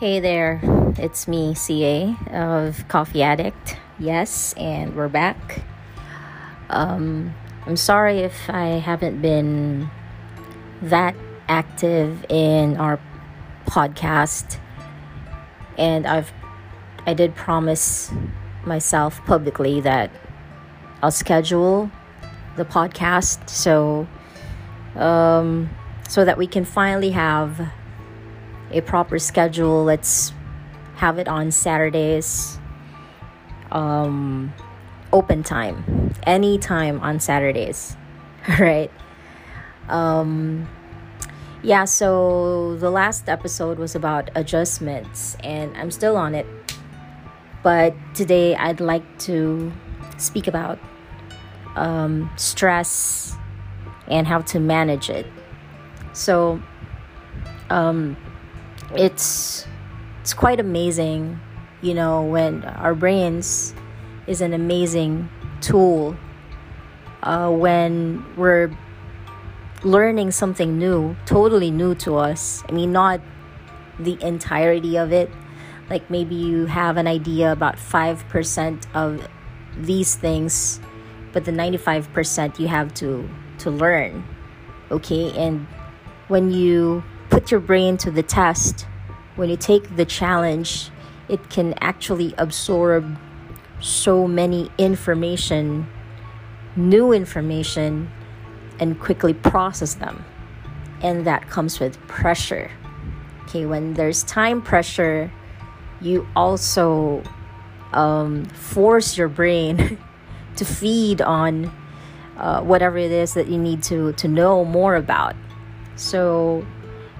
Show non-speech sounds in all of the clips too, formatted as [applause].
Hey there, it's me, CA of Coffee Addict. Yes, and we're back. Um, I'm sorry if I haven't been that active in our podcast, and I've I did promise myself publicly that I'll schedule the podcast so um, so that we can finally have a proper schedule. Let's have it on Saturdays. Um, open time, anytime on Saturdays. [laughs] right? Um, yeah, so the last episode was about adjustments, and I'm still on it. But today I'd like to speak about um, stress and how to manage it. So, um, it's it's quite amazing, you know, when our brains is an amazing tool. Uh, when we're learning something new, totally new to us. I mean, not the entirety of it. Like maybe you have an idea about 5% of these things, but the 95% you have to to learn. Okay? And when you put your brain to the test, when you take the challenge, it can actually absorb so many information, new information, and quickly process them. And that comes with pressure. Okay, when there's time pressure, you also um, force your brain [laughs] to feed on uh, whatever it is that you need to, to know more about. So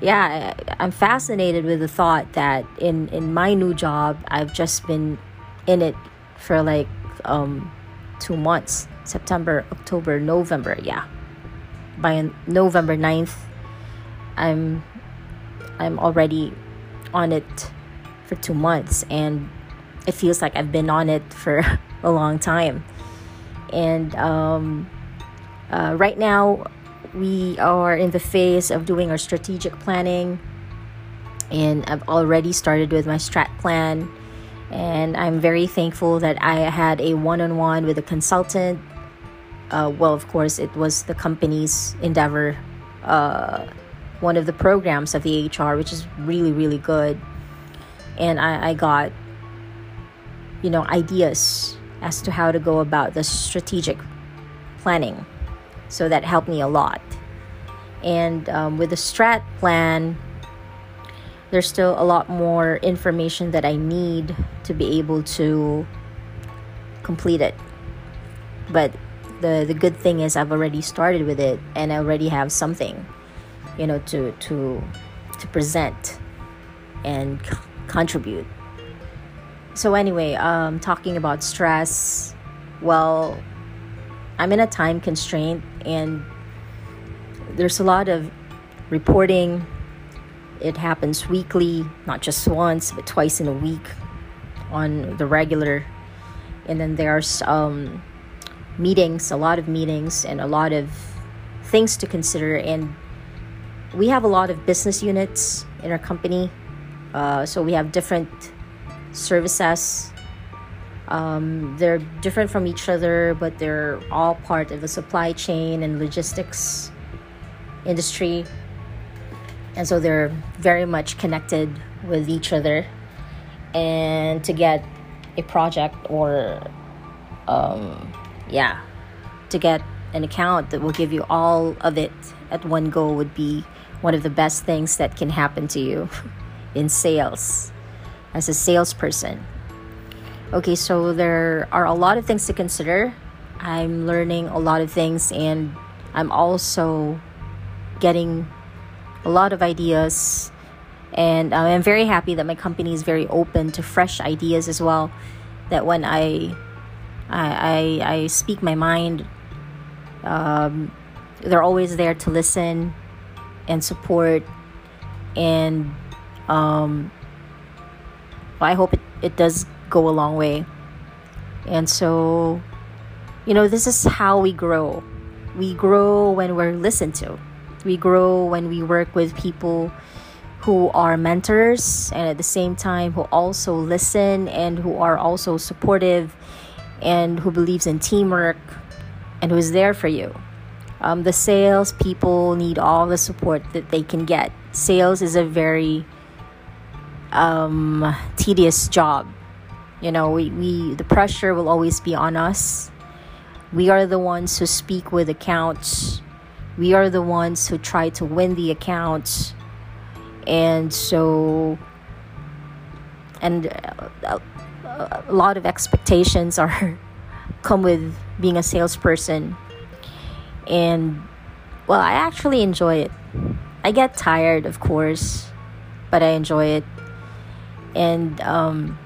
yeah, I'm fascinated with the thought that in in my new job, I've just been in it for like um, two months September, October, November. Yeah, by November 9th, I'm I'm already on it for two months, and it feels like I've been on it for [laughs] a long time. And um, uh, right now, we are in the phase of doing our strategic planning. And I've already started with my strat plan. And I'm very thankful that I had a one-on-one with a consultant. Uh, well of course it was the company's endeavor uh, one of the programs of the HR which is really really good. And I, I got you know ideas as to how to go about the strategic planning so that helped me a lot. And um, with the strat plan, there's still a lot more information that I need to be able to complete it. But the the good thing is I've already started with it and I already have something, you know, to to to present and c- contribute. So anyway, um, talking about stress, well, I'm in a time constraint and there's a lot of reporting. It happens weekly, not just once, but twice in a week on the regular. And then there's um, meetings, a lot of meetings, and a lot of things to consider. And we have a lot of business units in our company. Uh, so we have different services um, they're different from each other, but they're all part of the supply chain and logistics industry. And so they're very much connected with each other. And to get a project or, um, yeah, to get an account that will give you all of it at one go would be one of the best things that can happen to you [laughs] in sales as a salesperson Okay, so there are a lot of things to consider. I'm learning a lot of things and I'm also getting a lot of ideas. And uh, I'm very happy that my company is very open to fresh ideas as well. That when I I, I, I speak my mind, um, they're always there to listen and support. And um, I hope it, it does go a long way. And so, you know, this is how we grow. We grow when we're listened to. We grow when we work with people who are mentors and at the same time who also listen and who are also supportive and who believes in teamwork and who is there for you. Um, the sales people need all the support that they can get. Sales is a very um, tedious job. You know, we, we the pressure will always be on us. We are the ones who speak with accounts. We are the ones who try to win the accounts. And so, and a, a lot of expectations are [laughs] come with being a salesperson. And well, I actually enjoy it. I get tired, of course, but I enjoy it. And um,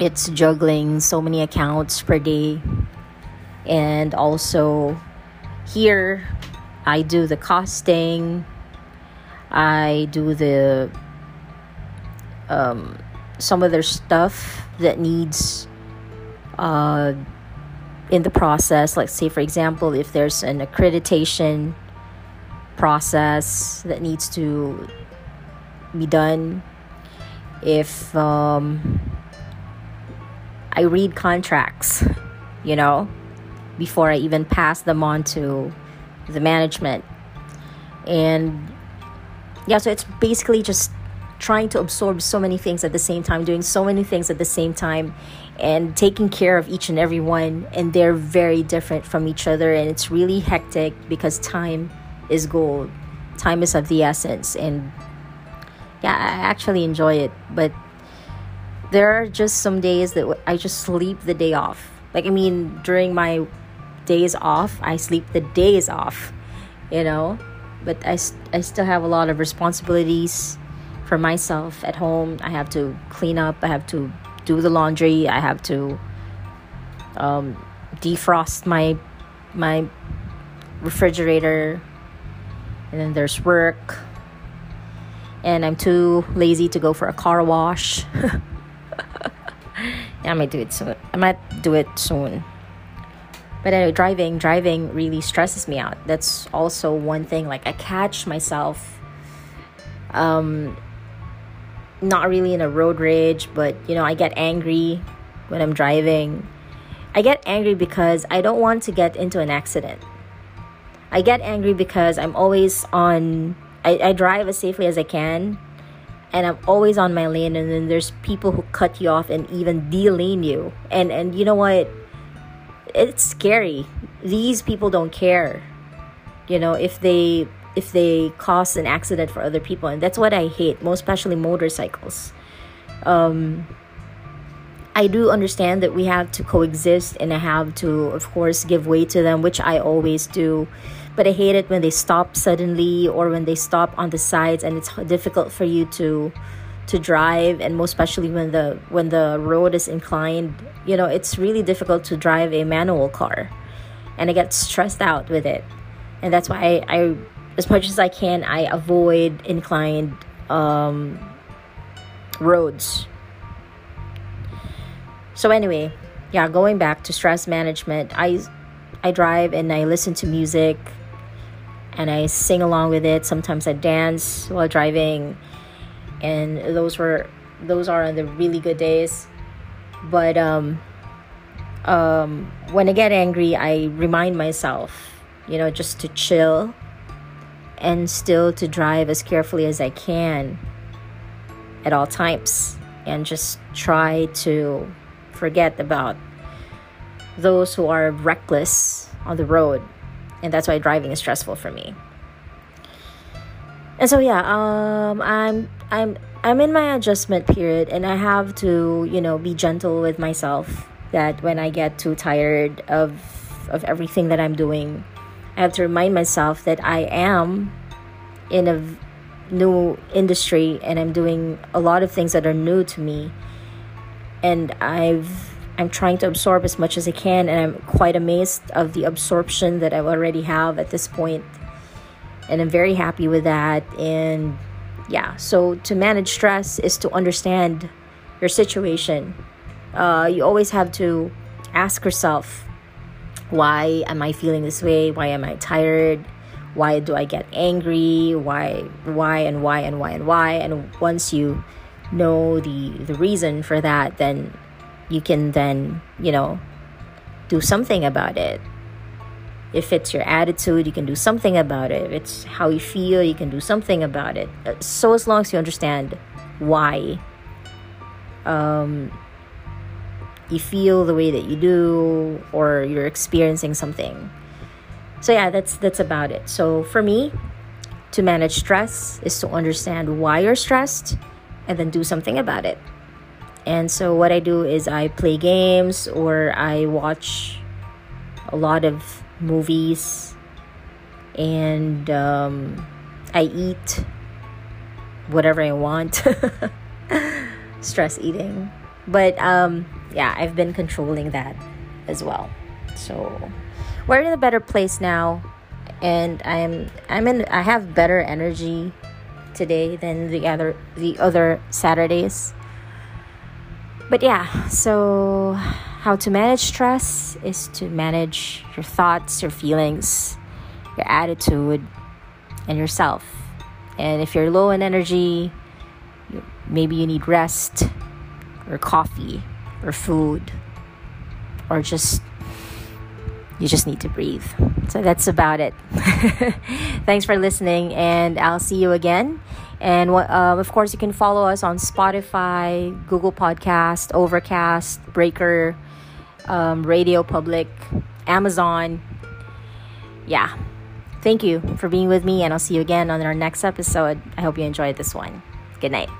it's juggling so many accounts per day. And also, here, I do the costing, I do the um, some other stuff that needs uh, in the process. Like, say, for example, if there's an accreditation process that needs to be done, if um, I read contracts, you know, before I even pass them on to the management. And yeah, so it's basically just trying to absorb so many things at the same time, doing so many things at the same time, and taking care of each and every one. And they're very different from each other, and it's really hectic because time is gold. Time is of the essence, and yeah, I actually enjoy it. But there are just some days that I just sleep the day off. Like, I mean, during my days off, I sleep the days off, you know. But I, I still have a lot of responsibilities for myself at home. I have to clean up, I have to do the laundry, I have to um, defrost my my refrigerator, and then there's work. And I'm too lazy to go for a car wash. [laughs] I might do it soon. I might do it soon. But anyway, driving, driving really stresses me out. That's also one thing. Like I catch myself, um, not really in a road rage, but you know, I get angry when I'm driving. I get angry because I don't want to get into an accident. I get angry because I'm always on. I, I drive as safely as I can, and I'm always on my lane. And then there's people who cut you off and even delane you. And and you know what? it's scary. These people don't care. You know, if they if they cause an accident for other people, and that's what I hate, most especially motorcycles. Um, I do understand that we have to coexist and I have to, of course, give way to them, which I always do. But I hate it when they stop suddenly or when they stop on the sides and it's difficult for you to to drive. And most especially when the when the road is inclined you know it's really difficult to drive a manual car. And i get stressed out with it. And that's why i, I as much as i can i avoid inclined um, roads. So anyway yeah going back to stress management i i drive and i listen to music and i sing along with it. Sometimes i dance while driving and those were those are on the really good days. But um um when i get angry i remind myself you know just to chill and still to drive as carefully as i can at all times and just try to forget about those who are reckless on the road and that's why driving is stressful for me. And so yeah um i'm i'm i'm in my adjustment period and i have to you know be gentle with myself that when i get too tired of of everything that i'm doing i have to remind myself that i am in a new industry and i'm doing a lot of things that are new to me. And i've i'm trying to absorb as much as i can and i'm quite amazed of the absorption that i already have at this point and I'm very happy with that. And yeah, so to manage stress is to understand your situation. Uh, you always have to ask yourself, why am I feeling this way? Why am I tired? why do I get angry? Why, why, and why, and why, and why? And once you know the the reason for that, then you can then you know do something about it. If it's your attitude, you can do something about it. If it's how you feel, you can do something about it. Uh, so as long as you understand why um, you feel the way that you do, or you're experiencing something so yeah that's that's about it so for me to manage stress is to understand why you're stressed and then do something about it and so what i do is i play games or i watch a lot of movies and um, i eat whatever i want. [laughs] Stress eating. But um, yeah i've been controlling that as well. So we're in a better place now and i'm i'm in i have better energy today than the other the other saturdays but yeah so how to manage stress is to manage your thoughts your feelings your attitude and yourself and if you're low in energy maybe you need rest or coffee or food or just you just need to breathe. So that's about it. [laughs] Thanks for listening, and I'll see you again. And uh, of course, you can follow us on Spotify, Google Podcast, Overcast, Breaker, um, Radio Public, Amazon. Yeah. Thank you for being with me, and I'll see you again on our next episode. I hope you enjoyed this one. Good night.